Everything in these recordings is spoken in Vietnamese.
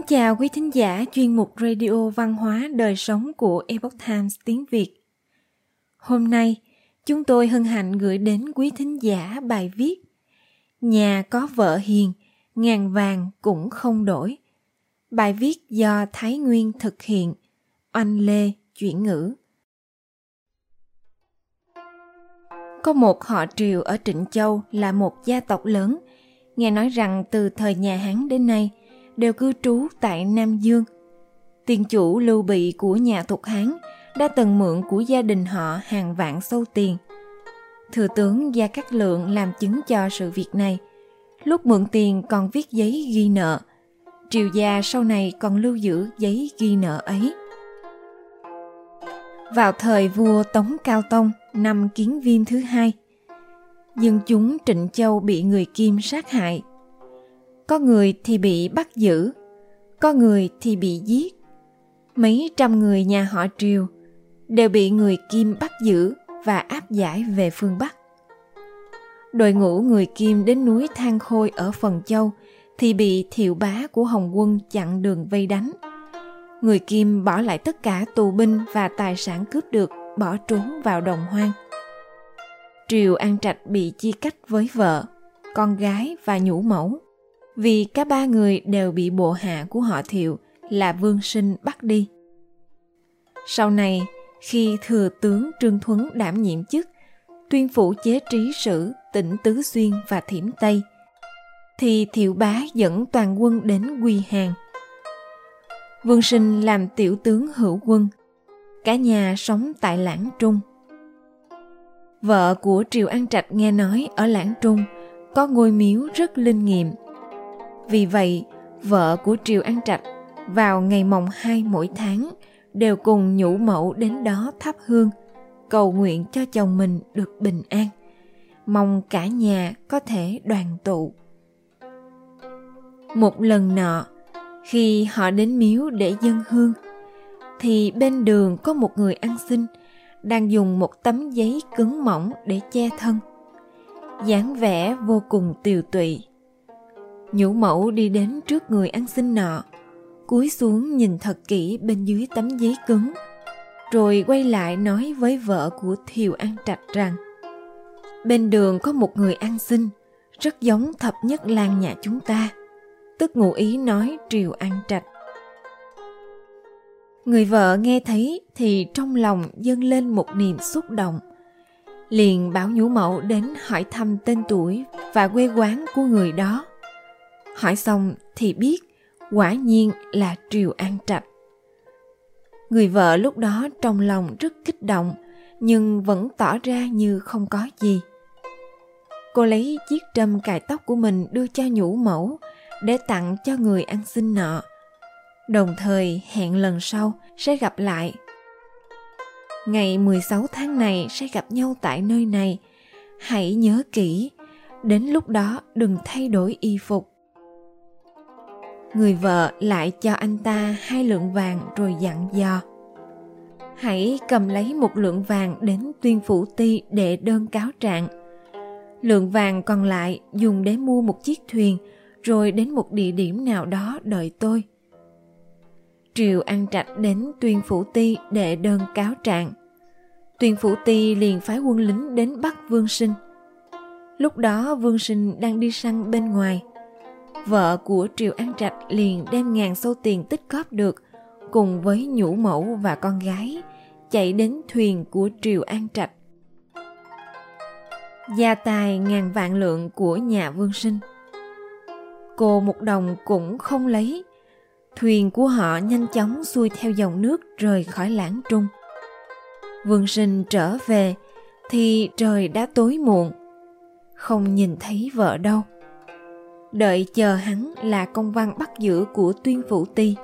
Kính chào quý thính giả chuyên mục Radio Văn hóa Đời Sống của Epoch Times tiếng Việt. Hôm nay, chúng tôi hân hạnh gửi đến quý thính giả bài viết Nhà có vợ hiền, ngàn vàng cũng không đổi. Bài viết do Thái Nguyên thực hiện, Oanh Lê chuyển ngữ. Có một họ Triều ở Trịnh Châu là một gia tộc lớn. Nghe nói rằng từ thời nhà Hán đến nay đều cư trú tại Nam Dương. Tiền chủ Lưu Bị của nhà Thục Hán đã từng mượn của gia đình họ hàng vạn sâu tiền. Thừa tướng Gia Cát Lượng làm chứng cho sự việc này. Lúc mượn tiền còn viết giấy ghi nợ. Triều gia sau này còn lưu giữ giấy ghi nợ ấy. Vào thời vua Tống Cao Tông năm Kiến Viêm thứ hai, dân chúng Trịnh Châu bị người Kim sát hại. Có người thì bị bắt giữ, có người thì bị giết. Mấy trăm người nhà họ Triều đều bị người Kim bắt giữ và áp giải về phương Bắc. Đội ngũ người Kim đến núi Thang Khôi ở Phần Châu thì bị thiệu bá của Hồng quân chặn đường vây đánh. Người Kim bỏ lại tất cả tù binh và tài sản cướp được bỏ trốn vào đồng hoang. Triều An Trạch bị chia cách với vợ, con gái và nhũ mẫu vì cả ba người đều bị bộ hạ của họ Thiệu là Vương Sinh bắt đi. Sau này, khi thừa tướng Trương Thuấn đảm nhiệm chức, tuyên phủ chế trí sử tỉnh Tứ Xuyên và Thiểm Tây, thì Thiệu Bá dẫn toàn quân đến Quy Hàng. Vương Sinh làm tiểu tướng hữu quân, cả nhà sống tại Lãng Trung. Vợ của Triều An Trạch nghe nói ở Lãng Trung có ngôi miếu rất linh nghiệm. Vì vậy, vợ của Triều An Trạch vào ngày mồng 2 mỗi tháng đều cùng nhũ mẫu đến đó thắp hương, cầu nguyện cho chồng mình được bình an. Mong cả nhà có thể đoàn tụ. Một lần nọ, khi họ đến miếu để dân hương, thì bên đường có một người ăn xin đang dùng một tấm giấy cứng mỏng để che thân. dáng vẻ vô cùng tiều tụy. Nhũ mẫu đi đến trước người ăn xin nọ, cúi xuống nhìn thật kỹ bên dưới tấm giấy cứng, rồi quay lại nói với vợ của Thiều An Trạch rằng Bên đường có một người ăn xin, rất giống thập nhất lan nhà chúng ta, tức ngụ ý nói Triều An Trạch. Người vợ nghe thấy thì trong lòng dâng lên một niềm xúc động. Liền bảo nhũ mẫu đến hỏi thăm tên tuổi và quê quán của người đó. Hỏi xong thì biết quả nhiên là Triều An Trạch. Người vợ lúc đó trong lòng rất kích động nhưng vẫn tỏ ra như không có gì. Cô lấy chiếc trâm cài tóc của mình đưa cho nhũ mẫu để tặng cho người ăn xin nọ đồng thời hẹn lần sau sẽ gặp lại. Ngày 16 tháng này sẽ gặp nhau tại nơi này. Hãy nhớ kỹ, đến lúc đó đừng thay đổi y phục. Người vợ lại cho anh ta hai lượng vàng rồi dặn dò. Hãy cầm lấy một lượng vàng đến tuyên phủ ti để đơn cáo trạng. Lượng vàng còn lại dùng để mua một chiếc thuyền, rồi đến một địa điểm nào đó đợi tôi Triều An Trạch đến Tuyên Phủ Ti để đơn cáo trạng. Tuyên Phủ Ti liền phái quân lính đến bắt Vương Sinh. Lúc đó Vương Sinh đang đi săn bên ngoài. Vợ của Triều An Trạch liền đem ngàn sâu tiền tích góp được, cùng với nhũ mẫu và con gái, chạy đến thuyền của Triều An Trạch. Gia tài ngàn vạn lượng của nhà Vương Sinh. Cô một đồng cũng không lấy thuyền của họ nhanh chóng xuôi theo dòng nước rời khỏi lãng trung vương sinh trở về thì trời đã tối muộn không nhìn thấy vợ đâu đợi chờ hắn là công văn bắt giữ của tuyên phủ ti.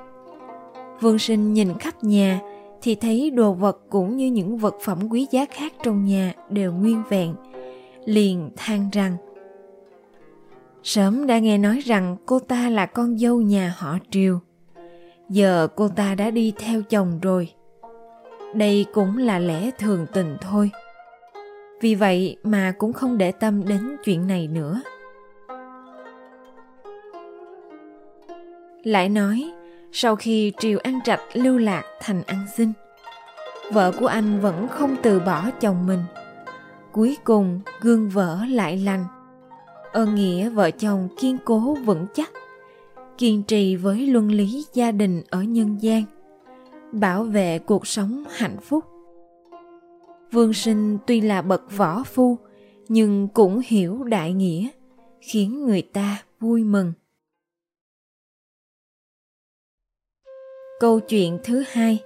Vương sinh nhìn khắp nhà thì thấy đồ vật cũng như những vật phẩm quý giá khác trong nhà đều nguyên vẹn, liền than rằng, sớm đã nghe nói rằng cô ta là con dâu nhà họ triều. Giờ cô ta đã đi theo chồng rồi. Đây cũng là lẽ thường tình thôi. Vì vậy mà cũng không để tâm đến chuyện này nữa. Lại nói sau khi Triều An Trạch lưu lạc thành ăn xin. Vợ của anh vẫn không từ bỏ chồng mình. Cuối cùng gương vỡ lại lành. Ơn nghĩa vợ chồng kiên cố vững chắc, kiên trì với luân lý gia đình ở nhân gian, bảo vệ cuộc sống hạnh phúc. Vương Sinh tuy là bậc võ phu, nhưng cũng hiểu đại nghĩa, khiến người ta vui mừng. Câu chuyện thứ hai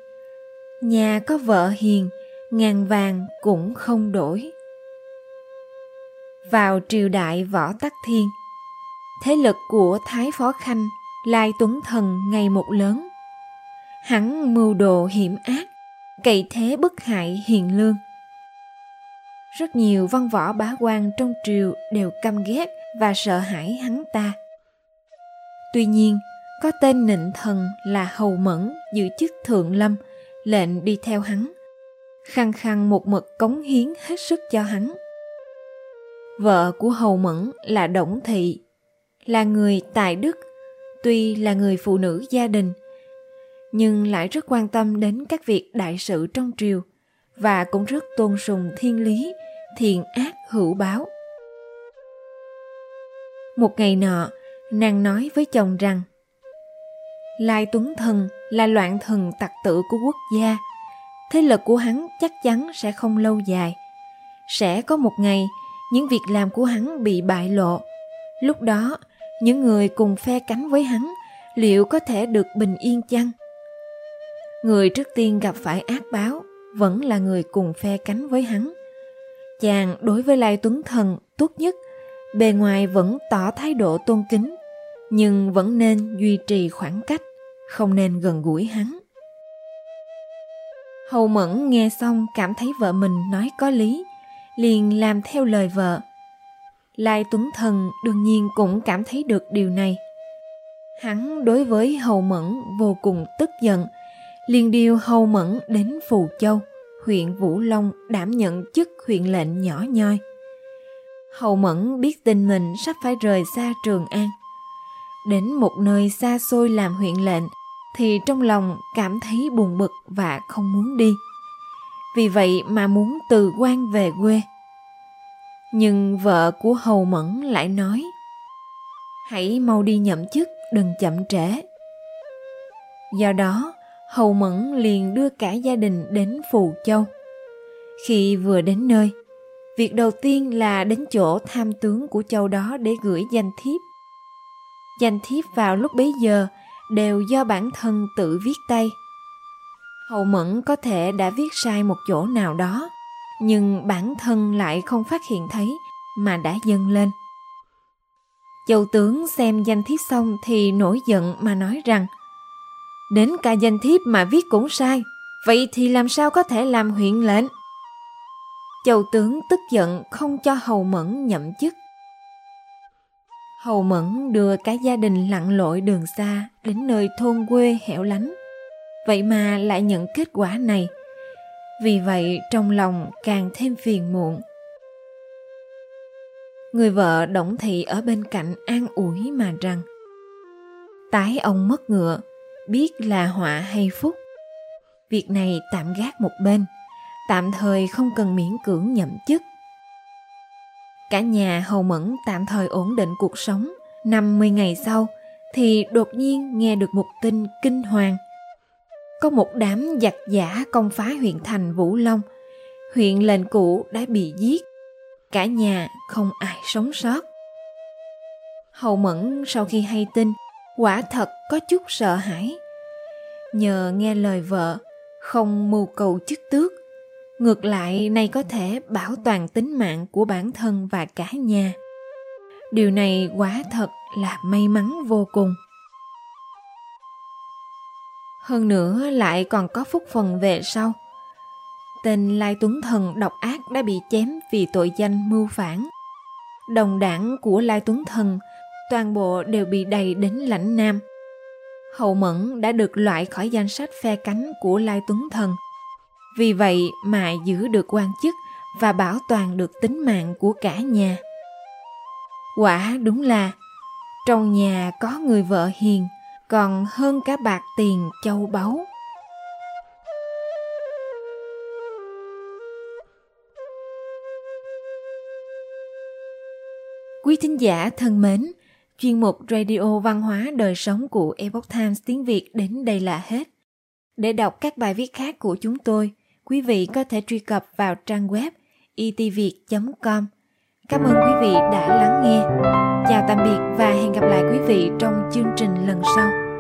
Nhà có vợ hiền, ngàn vàng cũng không đổi. Vào triều đại võ tắc thiên, thế lực của Thái Phó Khanh, Lai Tuấn Thần ngày một lớn. Hắn mưu đồ hiểm ác, cậy thế bức hại hiền lương. Rất nhiều văn võ bá quan trong triều đều căm ghét và sợ hãi hắn ta. Tuy nhiên, có tên nịnh thần là Hầu Mẫn giữ chức thượng lâm, lệnh đi theo hắn. Khăng khăng một mực cống hiến hết sức cho hắn. Vợ của Hầu Mẫn là Đổng Thị, là người tài đức, tuy là người phụ nữ gia đình, nhưng lại rất quan tâm đến các việc đại sự trong triều và cũng rất tôn sùng thiên lý, thiện ác hữu báo. Một ngày nọ, nàng nói với chồng rằng Lai Tuấn Thần là loạn thần tặc tử của quốc gia. Thế lực của hắn chắc chắn sẽ không lâu dài. Sẽ có một ngày, những việc làm của hắn bị bại lộ. Lúc đó, những người cùng phe cánh với hắn liệu có thể được bình yên chăng? Người trước tiên gặp phải ác báo vẫn là người cùng phe cánh với hắn. Chàng đối với Lai Tuấn Thần tốt nhất, bề ngoài vẫn tỏ thái độ tôn kính, nhưng vẫn nên duy trì khoảng cách, không nên gần gũi hắn. Hầu mẫn nghe xong cảm thấy vợ mình nói có lý, liền làm theo lời vợ. Lai tuấn thần đương nhiên cũng cảm thấy được điều này. Hắn đối với hầu mẫn vô cùng tức giận, liền điều hầu mẫn đến phù châu, huyện vũ long đảm nhận chức huyện lệnh nhỏ nhoi. Hầu mẫn biết tin mình sắp phải rời xa trường an đến một nơi xa xôi làm huyện lệnh, thì trong lòng cảm thấy buồn bực và không muốn đi. Vì vậy mà muốn từ quan về quê. Nhưng vợ của hầu mẫn lại nói, hãy mau đi nhậm chức, đừng chậm trễ. Do đó, hầu mẫn liền đưa cả gia đình đến phù châu. Khi vừa đến nơi, việc đầu tiên là đến chỗ tham tướng của châu đó để gửi danh thiếp danh thiếp vào lúc bấy giờ đều do bản thân tự viết tay. Hậu mẫn có thể đã viết sai một chỗ nào đó, nhưng bản thân lại không phát hiện thấy mà đã dâng lên. Châu tướng xem danh thiếp xong thì nổi giận mà nói rằng, đến cả danh thiếp mà viết cũng sai, vậy thì làm sao có thể làm huyện lệnh? Châu tướng tức giận không cho hầu mẫn nhậm chức. Hầu Mẫn đưa cả gia đình lặn lội đường xa đến nơi thôn quê hẻo lánh. Vậy mà lại nhận kết quả này. Vì vậy trong lòng càng thêm phiền muộn. Người vợ Đổng Thị ở bên cạnh an ủi mà rằng Tái ông mất ngựa, biết là họa hay phúc. Việc này tạm gác một bên, tạm thời không cần miễn cưỡng nhậm chức Cả nhà hầu mẫn tạm thời ổn định cuộc sống. Năm mươi ngày sau thì đột nhiên nghe được một tin kinh hoàng. Có một đám giặc giả công phá huyện thành Vũ Long. Huyện lệnh cũ đã bị giết. Cả nhà không ai sống sót. Hầu mẫn sau khi hay tin, quả thật có chút sợ hãi. Nhờ nghe lời vợ, không mưu cầu chức tước, ngược lại, này có thể bảo toàn tính mạng của bản thân và cả nhà. Điều này quả thật là may mắn vô cùng. Hơn nữa, lại còn có phúc phần về sau. Tên lai tuấn thần độc ác đã bị chém vì tội danh mưu phản. Đồng đảng của lai tuấn thần toàn bộ đều bị đầy đến lãnh nam. Hậu mẫn đã được loại khỏi danh sách phe cánh của lai tuấn thần vì vậy mà giữ được quan chức và bảo toàn được tính mạng của cả nhà quả đúng là trong nhà có người vợ hiền còn hơn cả bạc tiền châu báu Quý thính giả thân mến, chuyên mục Radio Văn hóa Đời Sống của Epoch Times tiếng Việt đến đây là hết. Để đọc các bài viết khác của chúng tôi, quý vị có thể truy cập vào trang web e itviet.com. Cảm ơn quý vị đã lắng nghe. Chào tạm biệt và hẹn gặp lại quý vị trong chương trình lần sau.